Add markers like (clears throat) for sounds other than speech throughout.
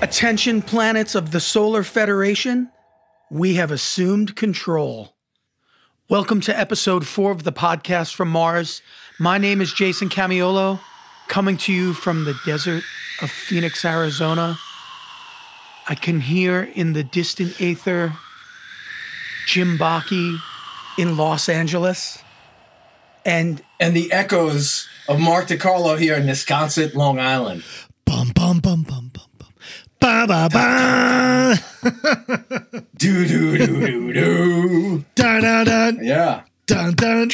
Attention, planets of the Solar Federation. We have assumed control. Welcome to episode four of the podcast from Mars. My name is Jason Camiolo, coming to you from the desert of Phoenix, Arizona. I can hear in the distant aether Jim Bakke in Los Angeles. And and the echoes of Mark DiCarlo here in Wisconsin, Long Island. Bum bum bum bum bum bum. Ba ba ba. (laughs) Do do do do do. Dun dun dun Yeah. dun dun.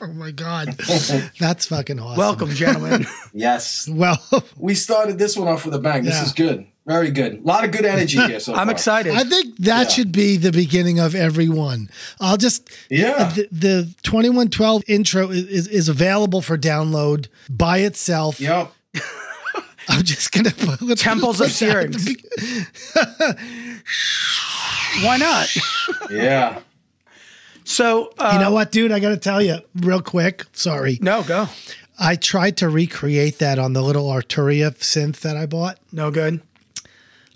oh my god, (laughs) that's fucking awesome. welcome, gentlemen. (laughs) Yes. Well, We started this one off with a bang. This Yeah. is good. Very good. A lot of good energy here so (laughs) I'm far. excited. I think that Yeah. should be the beginning of every one. I'll just Yeah. The, the 2112 intro is, is, is available for download by itself. Yep. I'm just gonna put Temples of put that at the Syrinx. Why not? Yeah. So, uh, You know what, dude? I got to tell you real quick. Sorry. no, go. I tried to recreate that on the little Arturia synth that I bought. No good.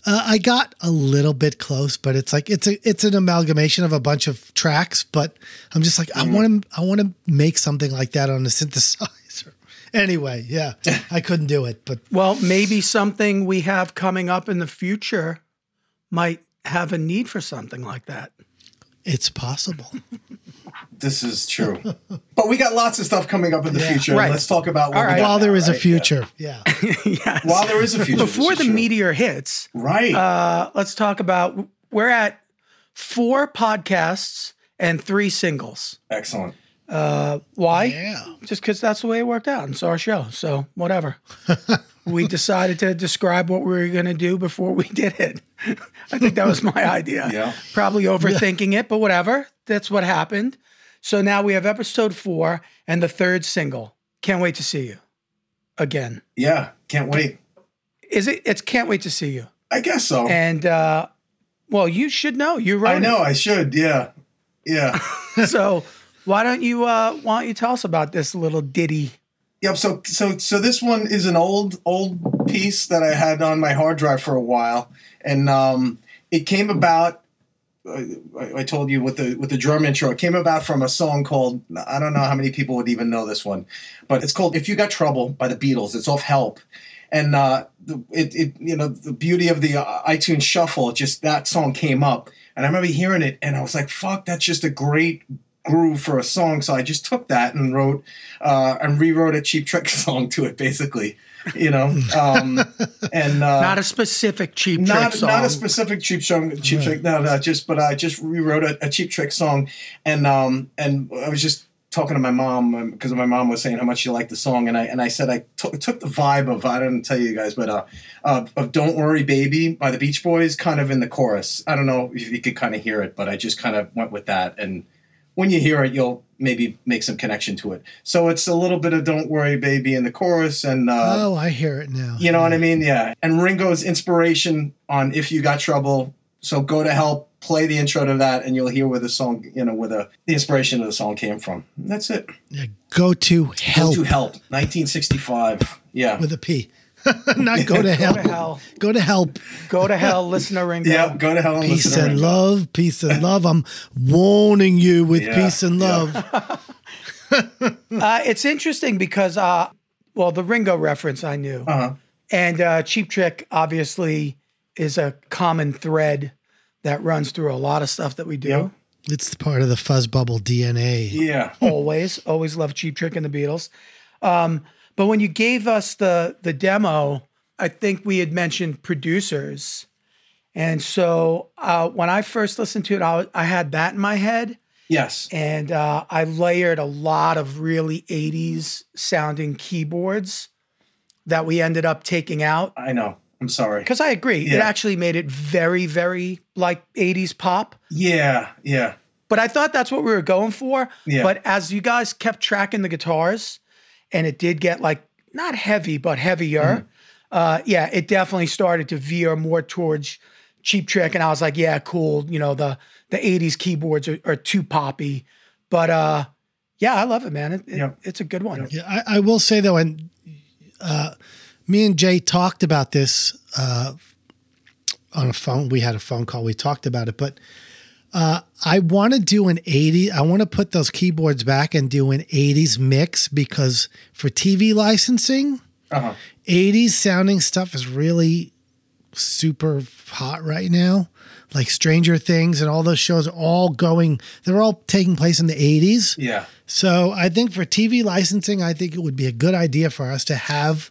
Uh, I got a little bit close, but it's like it's a it's an amalgamation of a bunch of tracks. But I'm just like I want to I want to make something like that on a (laughs) synthesizer. Anyway, yeah, (laughs) I couldn't do it, but Well, maybe something we have coming up in the future might have a need for something like that. It's possible. (laughs) This is true. (laughs) but we got lots of stuff coming up in the Yeah. future. Right. Let's talk about what All we right. got While now, there is a right? future, yeah. (laughs) yes. Yeah. While there is a future. this Before is the true. meteor hits, Right. uh, let's talk about we're at four podcasts and three singles. Excellent. Uh, why? Yeah. Just because that's the way it worked out. And so our show. So, whatever. We decided to describe what we were going to do before we did it. (laughs) I think that was my idea. (laughs) Yeah. Probably overthinking it, but whatever. That's what happened. So now we have episode four and the third single. Can't wait to see you again. Yeah. Can't wait. Is it? It's can't wait to see you. I guess so. And uh, well, you should know. You're right. I know I should. Yeah. Yeah. (laughs) So why don't you? Uh, why don't you tell us about this little ditty? Yep. So so so this one is an old old piece that I had on my hard drive for a while, and um, it came about. I, I told you with the with the drum intro. It came about from a song called I don't know how many people would even know this one, but it's called "If You Got Trouble" by the Beatles. It's off Help, and uh, the, it it you know the beauty of the uh, iTunes Shuffle. Just that song came up, and I remember hearing it, and I was like, "Fuck, that's just a great." Groove for a song so i just took that and wrote uh and rewrote a cheap trick (laughs) song to it basically you know? Um (laughs) and uh Not a specific cheap trick not, song. not a specific cheap song cheap trick no no just but i just rewrote a, a cheap trick song and um and i was just talking to my mom because my mom was saying how much she liked the song and i and i said I took took the vibe of i didn't tell you guys but uh of, of don't worry baby by the beach boys kind of in the chorus. I don't know if you could kind of hear it but i just kind of went with that and when you hear it, you'll maybe make some connection to it. So it's a little bit of "Don't Worry, Baby" in the chorus, and uh, oh, I hear it now. you know what I mean? Yeah. And Ringo's inspiration on "If You Got Trouble." So go to help, play the intro to that, and you'll hear where the song, you know, where the, the inspiration of the song came from. And that's it. Yeah, go to hell Go to help, 1965. Yeah. with a P, (laughs) not go to hell. Go to hell. Go to help. Go to hell, listen to (laughs) Ringo. yeah. Go to hell and Peace listen and Ringo. love, peace and love. I'm warning you with Yeah, peace and yeah. love. (laughs) Uh, it's interesting because, uh, well, the Ringo reference I knew, Uh-huh. and uh, Cheap Trick obviously is a common thread that runs through a lot of stuff that we do. Yep. It's part of the Fuzzbubble DNA. Yeah. always, always love Cheap Trick and the Beatles. Um, but when you gave us the the demo, I think we had mentioned producers, and so uh, when I first listened to it, I, I had that in my head. Yes. and uh, I layered a lot of really 80s sounding keyboards that we ended up taking out I know. I'm sorry. because I agree, it actually made it very, very like 80s pop. Yeah. Yeah. But I thought that's what we were going for. Yeah. But as you guys kept tracking the guitars, and it did get like not heavy, but heavier. Mm-hmm. Uh, yeah, it definitely started to veer more towards cheap trick, and I was like, yeah, cool. You know, the the '80s keyboards are, are too poppy, but uh, yeah, I love it, man. It, it- Yep. it's a good one. Yeah, I, I will say though, and uh, me and Jay talked about this uh, on a phone. We had a phone call. We talked about it, but uh, I want to do an 80. I want to put those keyboards back and do an 80s mix because for TV licensing, Uh-huh. 80s sounding stuff is really super hot right now. Like Stranger Things and all those shows are all going, they're all taking place in the 80s. Yeah. So I think for TV licensing, I think it would be a good idea for us to have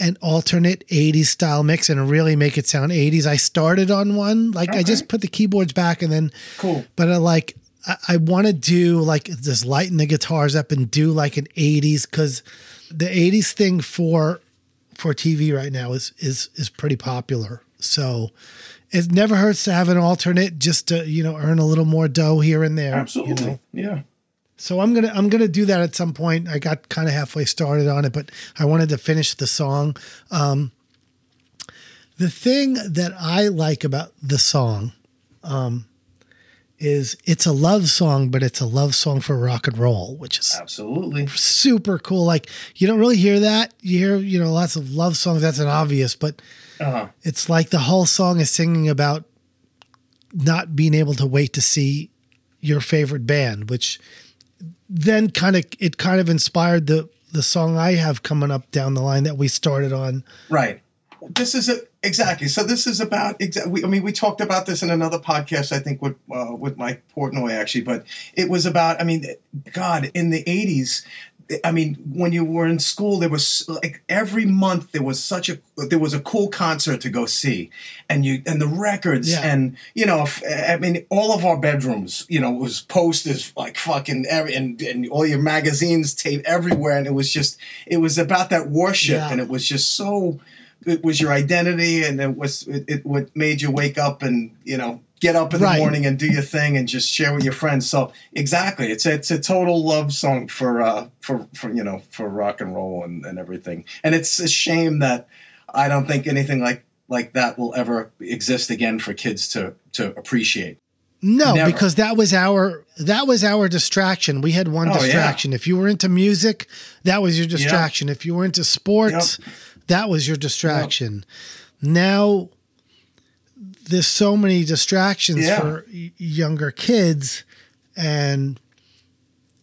an alternate 80s style mix and really make it sound 80s. I started on one, like I just put the keyboards back and then, Cool. but I like, I, I want to do like just lighten the guitars up and do like an 80s because the 80s thing for for TV right now is is is pretty popular. So it never hurts to have an alternate just to you know earn a little more dough here and there. you Absolutely. know? Yeah. So I'm gonna I'm gonna do that at some point. I got kind of halfway started on it, but I wanted to finish the song. Um, the thing that I like about the song um, is it's a love song, but it's a love song for rock and roll, which is Absolutely. super cool. Like you don't really hear that. You hear you know lots of love songs. That's an obvious, but Uh-huh. it's like the whole song is singing about not being able to wait to see your favorite band, which then kind of it kind of inspired the the song I have coming up down the line that we started on. Right. This is a, exactly. So this is about. exactly. I mean, we talked about this in another podcast. I think with uh, with Mike Portnoy actually, but it was about. I mean, God, in the eighties. I mean, when you were in school, there was like every month there was such a there was a cool concert to go see, and you and the records Yeah. and you know, if, I mean, all of our bedrooms, you know, was posters like fucking every and, and all your magazines taped everywhere, and it was just it was about that worship, Yeah. and it was just so it was your identity and it was it, it what made you wake up and you know get up in Right. the morning and do your thing and just share with your friends so exactly it's a, it's a total love song for uh for for you know for rock and roll and, and everything and it's a shame that i don't think anything like like that will ever exist again for kids to to appreciate No, Never. because that was our that was our distraction. We had one Oh, yeah. distraction. If you were into music, that was your distraction. If you were into sports, that was your distraction. Now there's so many distractions Yeah. for younger kids and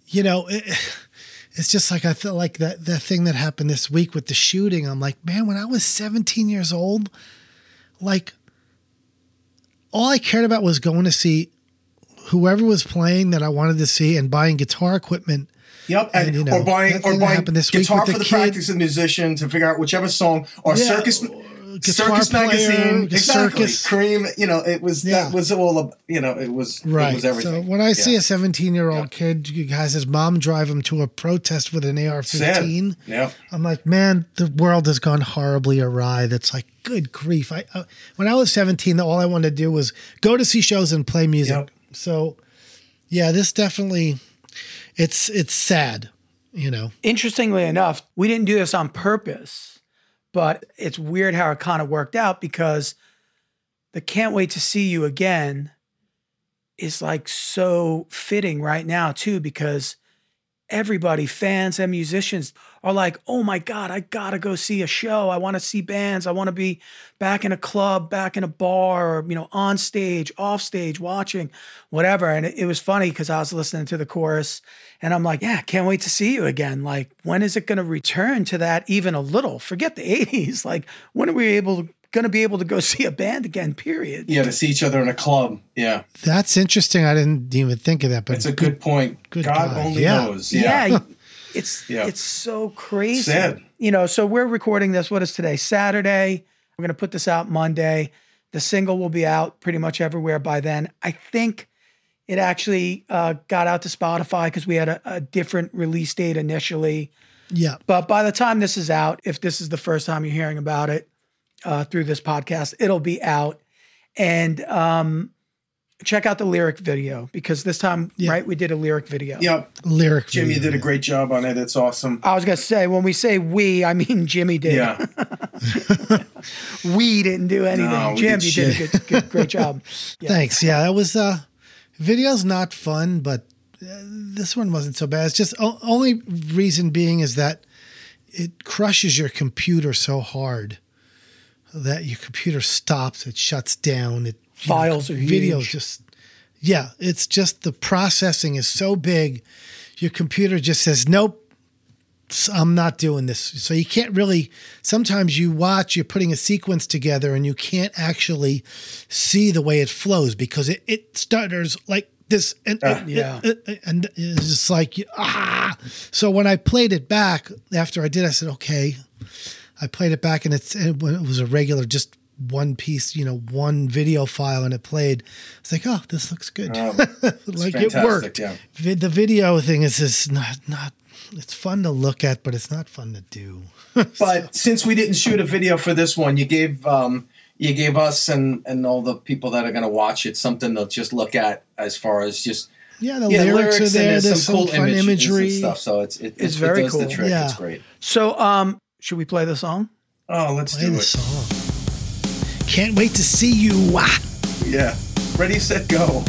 you know, it, (sighs) it's just like I feel like that that thing that happened this week with the shooting. I'm like, man, when I was 17 years old, like all I cared about was going to see whoever was playing that I wanted to see and buying guitar equipment. Yep, and, And, you know, or buying or buying guitar for the the Practicing Musician to figure out whichever song or Yeah, circus circus player, magazine the exactly circus. Creem you know it was Yeah. that was all you know it was it Right. was everything So when I see a 17 year old kid who has his mom drive him to a protest with an AR 15, Sad. yeah I'm like, man, the world has gone horribly awry. That's like, good grief. I, uh, when I was 17, all I wanted to do was go to see shows and play music. Yep. So, yeah, this definitely, it's it's sad, you know. Interestingly enough, we didn't do this on purpose, but it's weird how it kind of worked out because the can't wait to see you again is like so fitting right now too because everybody fans and musicians are like oh my god i gotta go see a show. I want to see bands. I want to be back in a club back in a bar or you know on stage off stage watching whatever. And it, it was funny because i was listening to the chorus and i'm like yeah can't wait to see you again. Like when is it going to return to that even a little? Forget the (laughs) 80s like when are we able going to be able to go (laughs) see a band again period? Yeah to see each other in a club. Yeah. That's interesting. I didn't even think of that, but it's a good point. good god God. only Yeah. knows. Yeah, yeah, (laughs) it's Yeah. it's so crazy. Sad. you know so we're recording this what is today? Saturday. We're going to put this out monday. The single will be out pretty much everywhere by then. I think it actually uh, got out to spotify because we had a, a different release date initially. Yeah. but by the time this is out if this is the first time you're hearing about it uh, through this podcast it'll be out. And um, check out the lyric video because this time, Yeah. right, we did a lyric video. Yeah, Lyric. Jim, you video. did a great job on it. It's awesome. I was gonna say when we say we, I mean Jimmy did. Yeah, (laughs) We didn't do anything. No, we Jim, did you did a good, good, great job. (laughs) Yeah. Thanks. Yeah, that was uh video's not fun, but uh, this one wasn't so bad. It's just o- only reason being is that it crushes your computer so hard that your computer stops, it shuts down, it you know, Files are videos huge. just yeah, it's just the processing is so big, your computer just says nope. i'm not doing this. So you can't really. Sometimes you watch, you're putting a sequence together, and you can't actually see the way it flows because it, it stutters like this, and Ah. Yeah. and it's just like ah. So when I played it back after I did, I said, okay. I played it back, and it's and it was a regular, just one piece, you know, one video file, and it played. It's like, oh, this looks good. (laughs) Um, like it worked. yeah. Vi- the video thing is just not not. It's fun to look at, but it's not fun to do. (laughs) but since we didn't shoot a video for this one, you gave um, you gave us and and all the people that are going to watch it something to just look at as far as just Yeah, the yeah, lyrics, are and there. There's, some, cool fun imagery. and stuff. So it's it, It's it, very it does cool. the trick. Yeah. It's great. So, um, should we play the song? Oh, let's Play do the it. song. Can't wait to see you. Ah. Yeah, ready, set, go.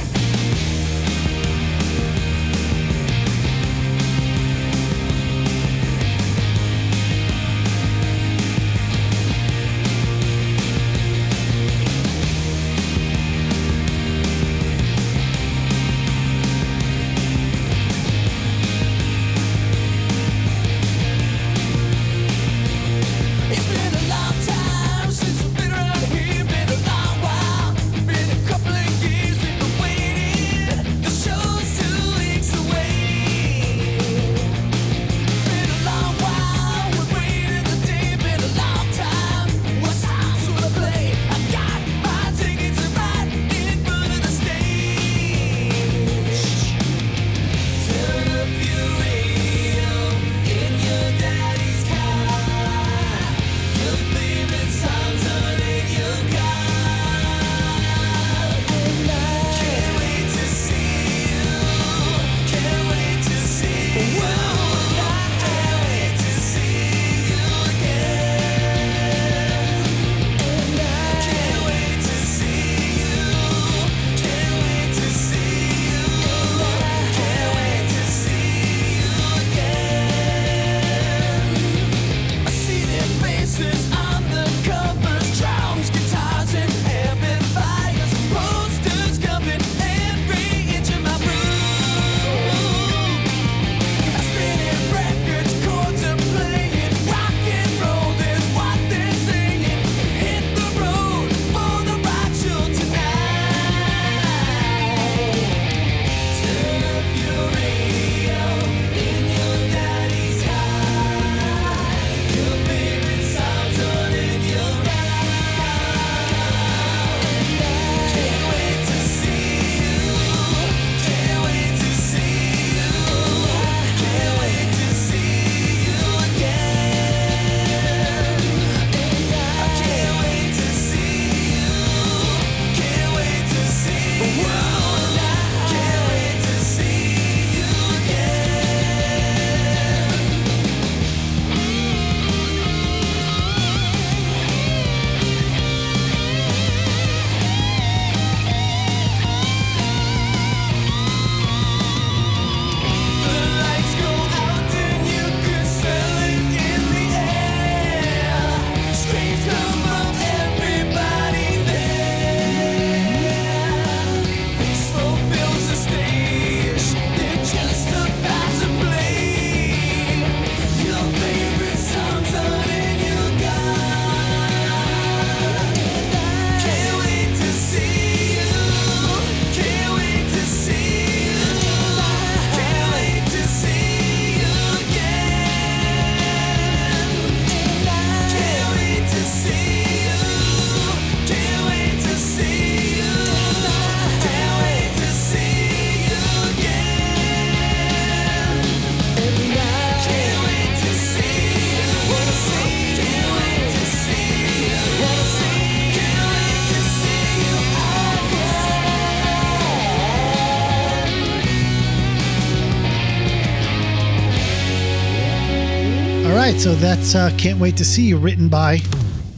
So that's uh, Can't Wait to See You, written by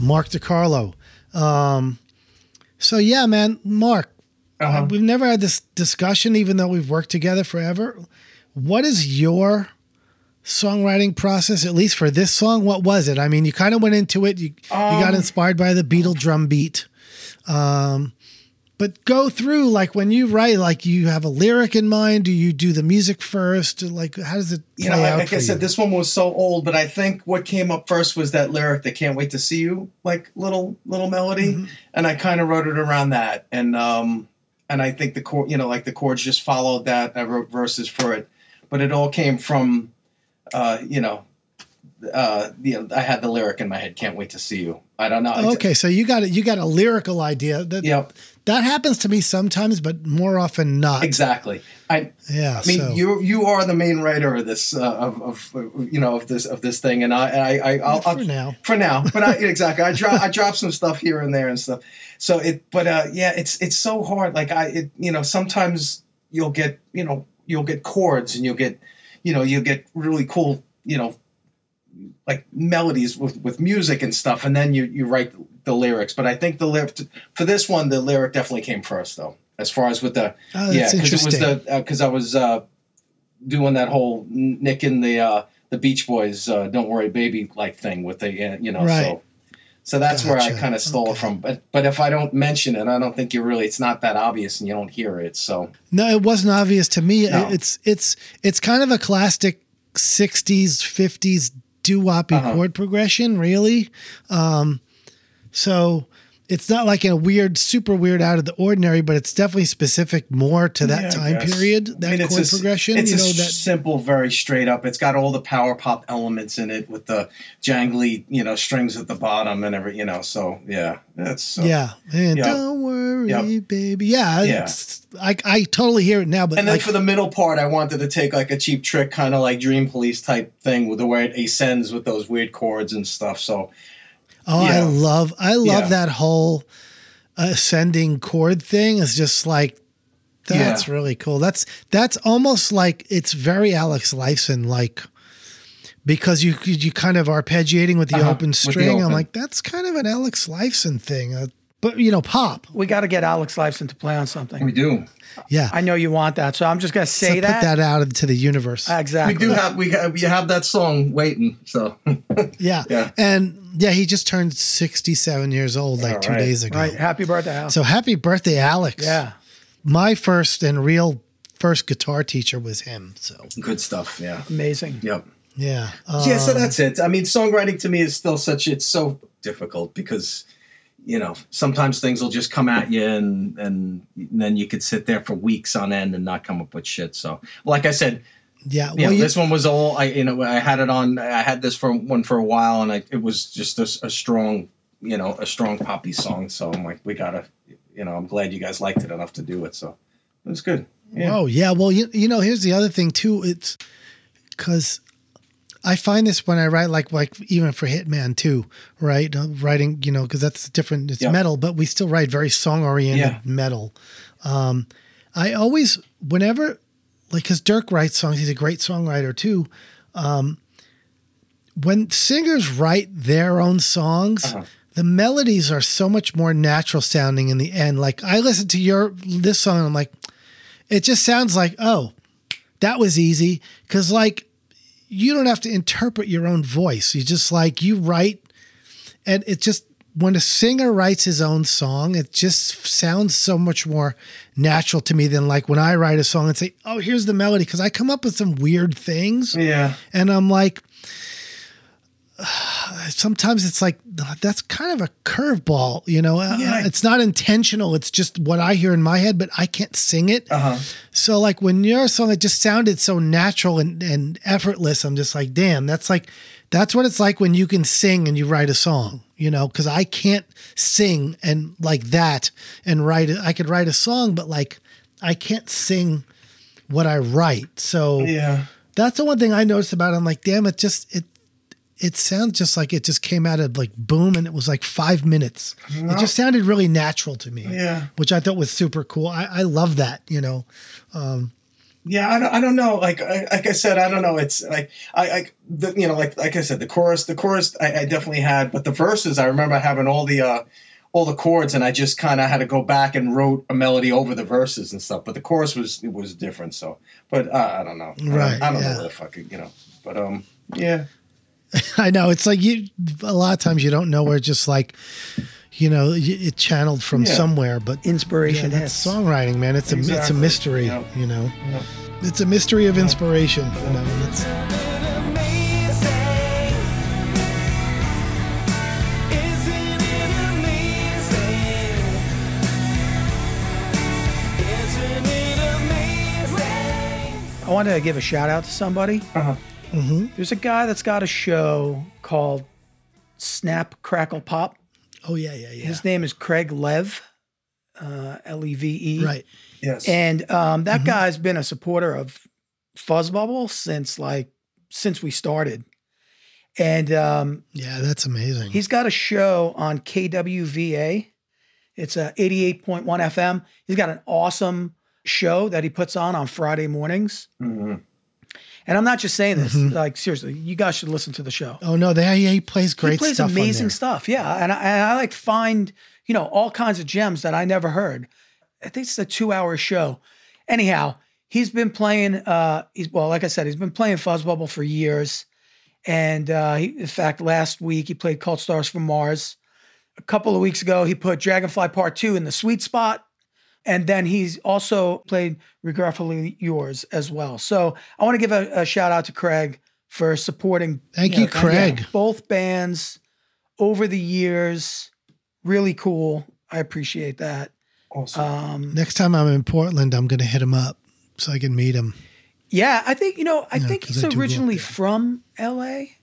Mark DiCarlo. Um, so, yeah, man, Mark, Uh-huh. we've never had this discussion, even though we've worked together forever. What is your songwriting process, at least for this song? What was it? I mean, you kind of went into it, you, you got Um, inspired by the Beatle drum beat. Um, but go through like when you write, like you have a lyric in mind. Do you do the music first? Like how does it play you know, like I said, you? this one was so old, but I think what came up first was that lyric that "Can't wait to see you," like little little melody, Mm-hmm. and I kind of wrote it around that, and um, and I think the chord, you know, like the chords just followed that. I wrote verses for it, but it all came from, uh, you know, uh, you know, I had the lyric in my head. Can't wait to see you. I don't know. It's- Okay, so you got it. You got a lyrical idea. That Yep. that happens to me sometimes, but more often not. Exactly. I Yeah. I mean, so you you are the main writer of this uh, of, of you know of this of this thing, and I I, I I'll, for I'll, now. for now, but I, (laughs) exactly, I drop I drop some stuff here and there and stuff. So it, but uh, yeah, it's it's so hard. Like I, it, you know, sometimes you'll get you know you'll get chords and you'll get you know you'll get really cool you know like melodies with with music and stuff, and then you you write the lyrics. But I think the lyric for this one, the lyric definitely came first though, as far as with the Oh, yeah, because it was the because I was uh, doing that whole Nick and the uh, the Beach Boys uh, "Don't Worry, Baby" like thing with the uh, you know Right. so so that's where I kind of stole it from. But but if I don't mention it, I don't think you really it's not that obvious and you don't hear it. So No, it wasn't obvious to me. No. It's it's it's kind of a classic '60s, '50s doo-woppy Uh-huh. chord progression, really. Um, so it's not like a weird, super weird, out of the ordinary, but it's definitely specific more to that Yeah, time period. That I mean, chord it's a, progression, It's you know that. simple, very straight up. It's got all the power pop elements in it with the jangly you know strings at the bottom and every you know. So yeah, that's so, Yeah, and Yep. don't worry, Yep. baby. Yeah, Yeah. I I totally hear it now, but And then like, for the middle part, I wanted to take like a cheap trick, kind of like Dream Police type thing, with the way it ascends with those weird chords and stuff. So Oh, I love I love Yeah. that whole ascending chord thing. It's just like that's Yeah. really cool. That's that's almost like it's very Alex Lifeson like because you you kind of arpeggiating with the Uh-huh, open with the string. I'm like that's kind of an Alex Lifeson thing. Uh, but you know, pop. We got to get Alex Lifeson to play on something. We do. Yeah. I know you want that, so I'm just gonna So say put that. that out into the universe. Exactly. We do have we have, we have that song waiting. So (laughs) yeah. Yeah. And yeah, he just turned 67 years old like All two right. days ago. Right. Happy birthday, Alex. So happy birthday, Alex. yeah. my first and real first guitar teacher was him. So good stuff. Yeah. Amazing. Yep. yeah, yeah. So Um, that's it. I mean, songwriting to me is still such it's so difficult because you know sometimes things will just come at you and and then you could sit there for weeks on end and not come up with shit. So like I said, yeah. Yeah, you, this one was all I you know I had it on I had this for one for a while and I, it was just a, a strong you know a strong poppy song so I'm like we gotta you know I'm glad you guys liked it enough to do it so it was good yeah oh yeah. Well, you you know, here's the other thing too. It's because I find this when I write, like like even for Hitman too, right? Uh, writing, you know, because that's different. It's Yeah. metal, but we still write very song oriented Yeah. metal. Um, I always, whenever, like, because Dirk writes songs, he's a great songwriter too. Um, when singers write their own songs, Uh-huh. the melodies are so much more natural sounding in the end. Like I listen to your this song, and I'm like, it just sounds like, oh, that was easy. Cause like you don't have to interpret your own voice. You just like you write, and it just when a singer writes his own song, it just sounds so much more natural to me than like when I write a song and say, oh, here's the melody. Cause I come up with some weird things. yeah And I'm like, (sighs) sometimes it's like that's kind of a curveball, you know. Uh, Yeah. It's not intentional. It's just what I hear in my head, but I can't sing it. uh-huh So like when your song, it just sounded so natural and, and effortless. I'm just like, damn, that's like that's what it's like when you can sing and you write a song, you know, because I can't sing and like that and write it. I could write a song, but like I can't sing what I write. So yeah that's the one thing I noticed about it. I'm like, damn, it just it it sounds just like it just came out of like boom and it was like five minutes. It just sounded really natural to me. Yeah. Which I thought was super cool. I, I love that, you know. Um Yeah, I don't, I don't know. Like I, like I said, I don't know. It's like I, I the, you know, like like I said, the chorus, the chorus, I, I definitely had, but the verses, I remember having all the uh, all the chords, and I just kind of had to go back and wrote a melody over the verses and stuff. But the chorus was it was different. So, but uh, I don't know. I don't- Right, I don't, yeah. know what the fuck, you know. But um, yeah. (laughs) I know it's like you. A lot of times you don't know where just like, you know, y- it channeled from Yeah. somewhere, but yeah, Inspiration that's songwriting, man. It's a it's a mystery, Yep. you know. Yep. It's a mystery of inspiration. You know, it's, I wanted to give a shout out to somebody. Uh-huh. There's a guy that's got a show called Snap Crackle Pop. oh yeah, yeah, yeah. His name is Craig Lev, uh, L E V E. right. Yes. And um, Mm-hmm. that guy's been a supporter of Fuzzbubble since like since we started. And um, Yeah, that's amazing. he's got a show on KWVA. It's a 88.1 FM. He's got an awesome show that he puts on on Friday mornings. Mhm. And I'm not just saying this, Mm-hmm. like seriously, you guys should listen to the show. oh no, they, he plays great stuff. he plays stuff. amazing stuff. Yeah, and I, and I like find you know all kinds of gems that I never heard. I think it's a two-hour show. Anyhow, he's been playing. Uh, he's well, like I said, he's been playing Fuzzbubble for years. And uh, he, in fact, last week he played Cult Stars from Mars. A couple of weeks ago, he put Dragonfly Part Two in the sweet spot. And then he's also played Regretfully Yours as well. So I want to give a, a shout out to Craig for supporting. Thank know, you, Craig. both bands over the years. Really cool. I appreciate that. Awesome. Um, Next time I'm in Portland, I'm going to hit him up so I can meet him. yeah, I think you know. I Yeah, think 'cause he's I do go up originally from L.A.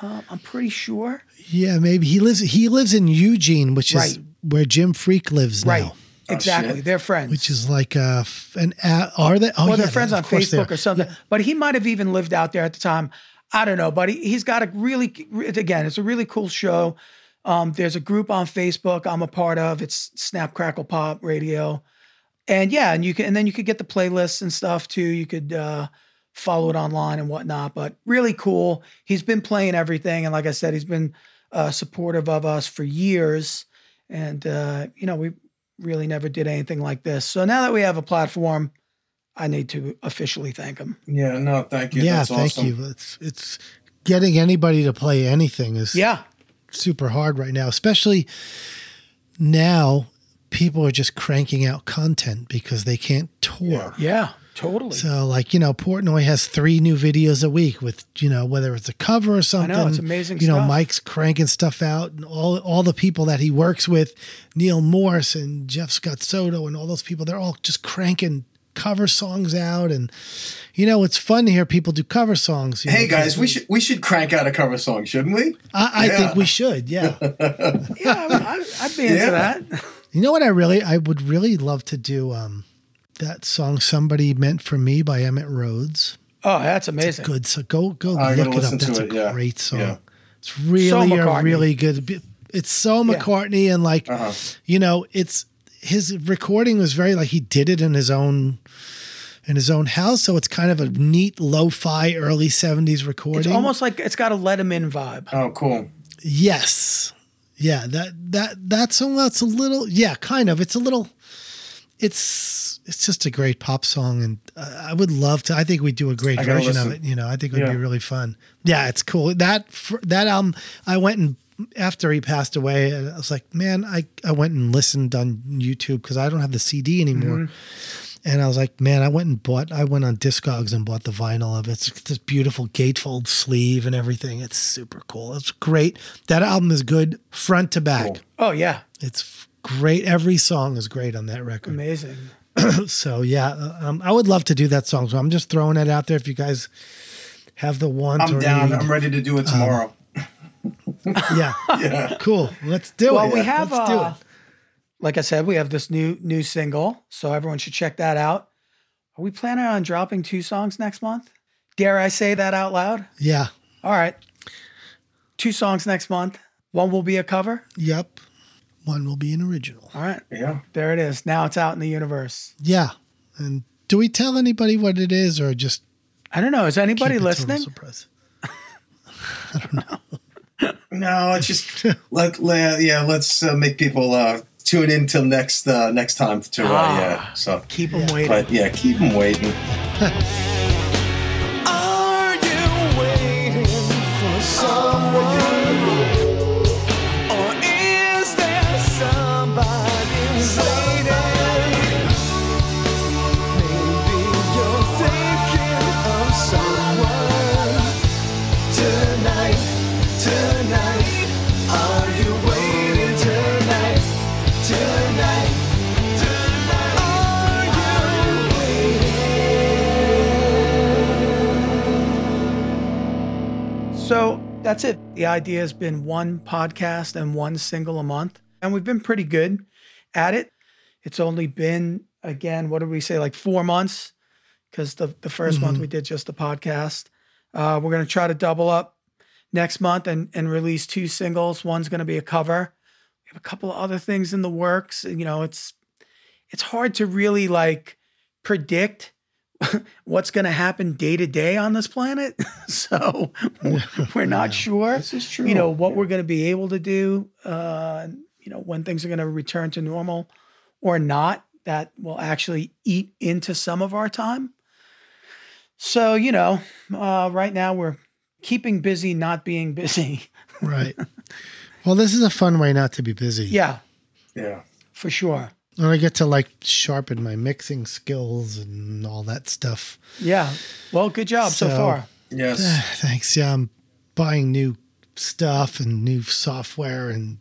Um, I'm pretty sure. Yeah, maybe he lives. He lives in Eugene, which is where Jim Freak lives Right. now. Exactly. shit. They're friends. Which is like f- an a- are they? Oh, well, yeah, they're friends on Facebook or something. But he might have even lived out there at the time. I don't know, but he, he's got a really, again, it's a really cool show. Um, there's a group on Facebook I'm a part of. It's Snap Crackle Pop Radio, and yeah, and you can, and then you could get the playlists and stuff too. You could uh, follow it online and whatnot. But really cool. He's been playing everything, and like I said, he's been uh, supportive of us for years. And uh, you know, we really never did anything like this. So now that we have a platform, I need to officially thank him. yeah. No. Thank you. Yeah, That's thank awesome. you. It's it's getting anybody to play anything is Yeah, super hard right now, especially now. People are just cranking out content because they can't tour. yeah, totally. So, like you know, Portnoy has three new videos a week with you know whether it's a cover or something. I know, it's amazing You know. Mike's cranking stuff out, and all all the people that he works with, Neal Morse and Jeff Scott Soto, and all those people, they're all just cranking cover songs out, and you know, it's fun to hear people do cover songs. you Hey know, guys, 'cause we should we should crank out a cover song, shouldn't we? I, I Yeah. think we should. Yeah. (laughs) yeah, I, I'd be into Yeah. that. you know what? I really, I would really love to do um, that song "Somebody Meant for Me" by Emitt Rhodes. Oh, that's amazing. good. So go go I look it up. listen to That's it, a yeah. great song. Yeah. It's really a really good. It's so Yeah. McCartney and like Uh-huh. you know, it's his recording was very like he did it in his own in his own house. So it's kind of a neat lo-fi early seventies recording. It's almost like it's got a let him in vibe. Oh, cool. yes, yeah. That that that song. That's a little yeah, kind of. It's a little. It's it's just a great pop song, and uh, I would love to. I think we'd do a great version of it. You know, I think it would Yeah. be really fun. Yeah, it's cool. That that album, I went and after he passed away, I was like, man, I I went and listened on YouTube because I don't have the CD anymore. Mm-hmm. And I was like, man, I went and bought. I went on Discogs and bought the vinyl of it. It's this beautiful gatefold sleeve and everything. It's super cool. It's great. That album is good front to back. Cool. Oh yeah, It's great. Every song is great on that record. amazing. (clears throat) So yeah, uh, um, I would love to do that song. So I'm just throwing it out there. If you guys have the want I'm or down. need. I'm ready to Uh, do it tomorrow. (laughs) yeah, (laughs) yeah. cool. Let's do Well, it. we have, Let's do uh, it. Like I said, we have this new new single, so everyone should check that out. Are we planning on dropping two songs next month? Dare I say that out loud? Yeah. All right, two songs next month. One will be a cover. Yep. One will be an original. All right, Yeah. there it is. Now it's out in the universe. Yeah, and do we tell anybody what it is or just I don't know. Is keep anybody I don't know. No, it's just let, let yeah. Let's uh, make people uh, tune in till next uh, next time to uh, Ah. yeah. So, Keep them waiting. but yeah, keep them waiting. (laughs) that's it. The idea has been one podcast and one single a month. And we've been pretty good at it. It's only been, again, what did we say, like four months? Because the, the 1st month we did just the podcast. Uh, we're going to try to double up next month and, and release two singles. One's going to be a cover. We have a couple of other things in the works. You know, it's it's hard to really like predict (laughs) what's going to happen day to day on this planet. (laughs) so (laughs) we're not sure. This is true. You know what we're going to be able to do. Uh, you know when things are going to return to normal or not. That will actually eat into some of our time. So you know, uh, right now we're keeping busy, not being busy. Right. well, this is a fun way not to be busy. yeah, Yeah. for sure. And I get to like sharpen my mixing skills and all that stuff. Yeah. Well, good job so, So- far. Yes. Eh, thanks. Yeah, I'm buying new stuff and new software, and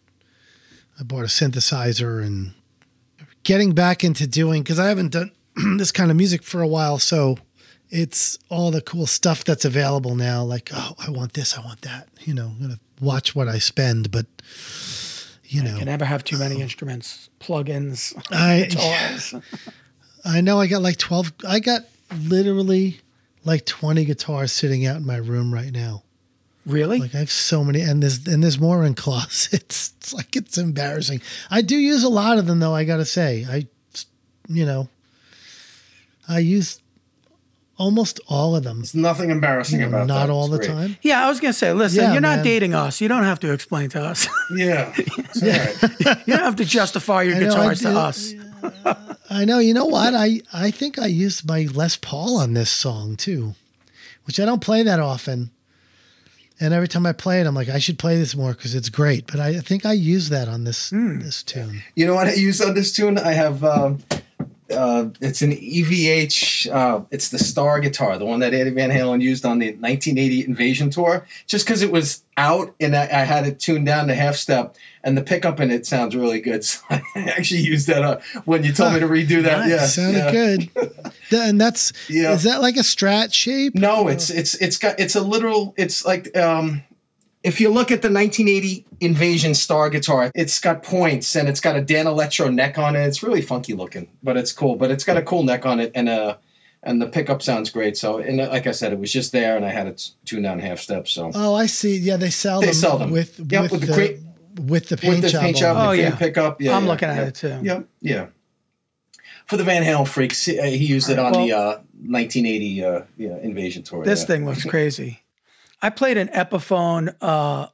I bought a synthesizer and getting back into doing because I haven't done (clears throat) this kind of music for a while. So it's all the cool stuff that's available now. Like, oh, I want this, I want that. You know, I'm gonna watch what I spend, but you know, I Can never have too many oh. instruments, plugins, I (laughs) guitars. (laughs) I know I got like twelve. I got literally like twenty guitars sitting out in my room right now. Really? Like I have so many, and there's and there's more in (laughs) closets. It's like it's embarrassing. I do use a lot of them, though. I gotta say, I, you know, I use almost all of them. There's nothing embarrassing You know, about that. not all It's the great. time. yeah, I was gonna say, listen, Yeah, you're not man. dating us. You don't have to explain to us. (laughs) Yeah. It's all right. (laughs) you don't have to justify your I know, guitars to us. (laughs) I know. You know what? I I think I used my Les Paul on this song too, which I don't play that often. And every time I play it, I'm like, I should play this more because it's great. But I think I use that on this Hmm. this tune. You know what I use on this tune? I have um, uh, it's an EVH. Uh, it's the Star guitar, the one that Eddie Van Halen used on the 1980 Invasion tour. Just because it was out and I, I had it tuned down to half step, and the pickup in it sounds really good. (laughs) So I actually used that uh, when you told me to redo that. Yeah, Sounded yeah. good. (laughs) And that's Yeah. is that like a strat shape? No, it's it's it's got it's a literal. It's like um, if you look at the 1980 Invasion Star guitar, it's got points and it's got a Danelectro neck on it. It's really funky looking, but it's cool. But it's got a cool neck on it and uh and the pickup sounds great. So and uh, like I said, it was just there and I had it tuned down half steps. So Oh, I see. Yeah, they sell They them, sell them. with Yep, with, with the the, great- with the paint with the job. paint on job. Oh, the yeah. pickup. Yeah, I'm yeah, looking at yeah. it too. Yep, yeah. For the Van Halen freaks, he, uh, he used it on Well- the uh, 1980 uh, yeah, Invasion tour. This yeah. thing looks crazy. I played an Epiphone uh,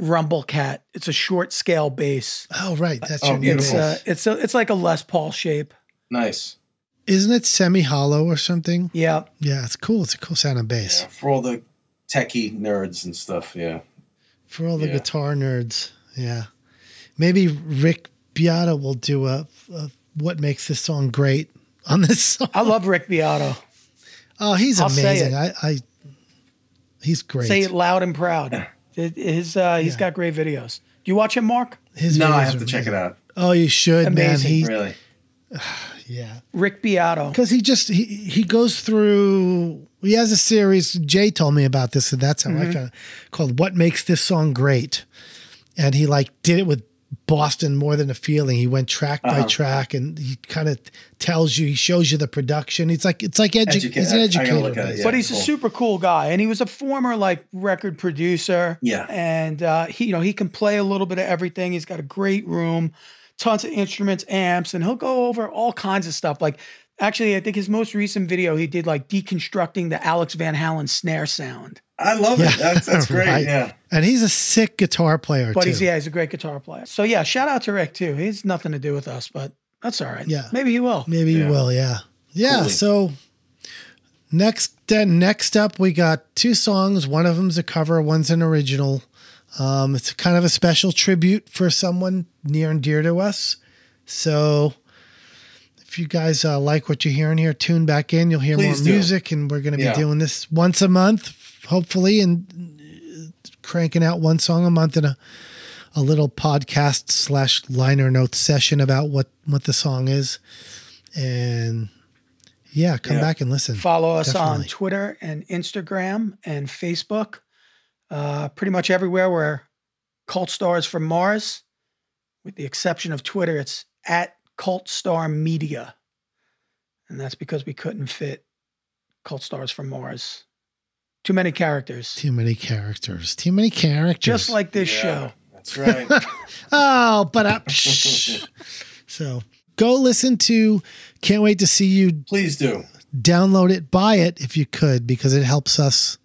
Rumblekat. It's a short scale bass. Oh, right. That's Oh, your new It's beautiful. bass. uh, it's a, it's like a Les Paul shape. nice. Isn't it semi hollow or something? Yeah. Yeah, it's cool. It's a cool sounding bass. Yeah, for all the techie nerds and stuff. Yeah. For all the Yeah. guitar nerds. Yeah. Maybe Rick Beato will do a, a what makes this song great on this (laughs) song. I love Rick Beato. Oh, he's I'll say amazing. it. I, I he's great. Say it loud and proud. (clears throat) It- His uh, he's Yeah. got great videos. Do you watch him, Mark? His No, I videos have are to check it amazing. out. Oh, you should, Amazing. man. He, Really. (sighs) yeah. Rick Beato. because he just he, he goes through he has a series jay told me about this and that's how i found it called what makes this song great and he like did it with boston more than a feeling he went track by Uh-huh. track and he kind of tells you he shows you the production it's like it's like edu- Educate- he's an I- I gotta educator it, yeah. but he's a super cool guy, and he was a former like record producer. Yeah. and uh, he, you know, he can play a little bit of everything. He's got a great room, tons of instruments, amps, and he'll go over all kinds of stuff. Like Actually, I think his most recent video, he did like deconstructing the Alex Van Halen snare sound. I love Yeah, it. That's that's (laughs) great. right. Yeah. And he's a sick guitar player But too. he's yeah, he's a great guitar player. So yeah, shout out to Rick too. He's nothing to do with us, but that's all right. Yeah. maybe he will. Maybe Yeah. you will, yeah. Yeah. Cool. So next then next up we got two songs. One of them's a cover, one's an original. Um, it's kind of a special tribute for someone near and dear to us. So if you guys uh, like what you're hearing here, tune back in. You'll hear Please more do. music, and we're going to be Yeah. doing this once a month, hopefully, and uh, cranking out one song a month and a a little podcast slash liner notes session about what what the song is, and yeah, come Yeah. back and listen. Follow us on Twitter and Instagram and Facebook. Uh, pretty much everywhere we're Cult Stars from Mars, with the exception of Twitter. It's at Cult Star Media, and that's because we couldn't fit Cult Stars from Mars. Too many characters, Too many characters. Too many characters. just like this Yeah. show. That's right. (laughs) oh, but up. so go listen to. Can't wait to see you Please do. download it, buy it if you could, because it helps us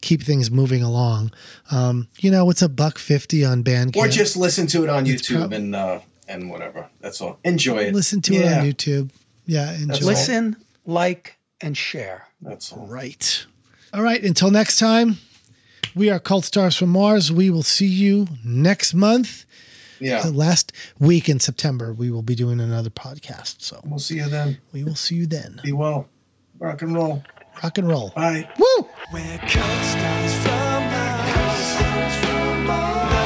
keep things moving along. Um, you know, it's a buck fifty on Bandcamp. Or just listen to it on It's YouTube prob- and uh and whatever. That's all. Enjoy it. listen to it on YouTube. Yeah, enjoy. That's it. all. Listen, like, and share. That's all. Right. All right. Until next time, we are Cult Stars from Mars. We will see you next month. Yeah. The last week in September, we will be doing another podcast. So We'll see you then. we will see you then. Be well. Rock and roll. Rock and roll. Bye. Woo! Where cult stars from Mars.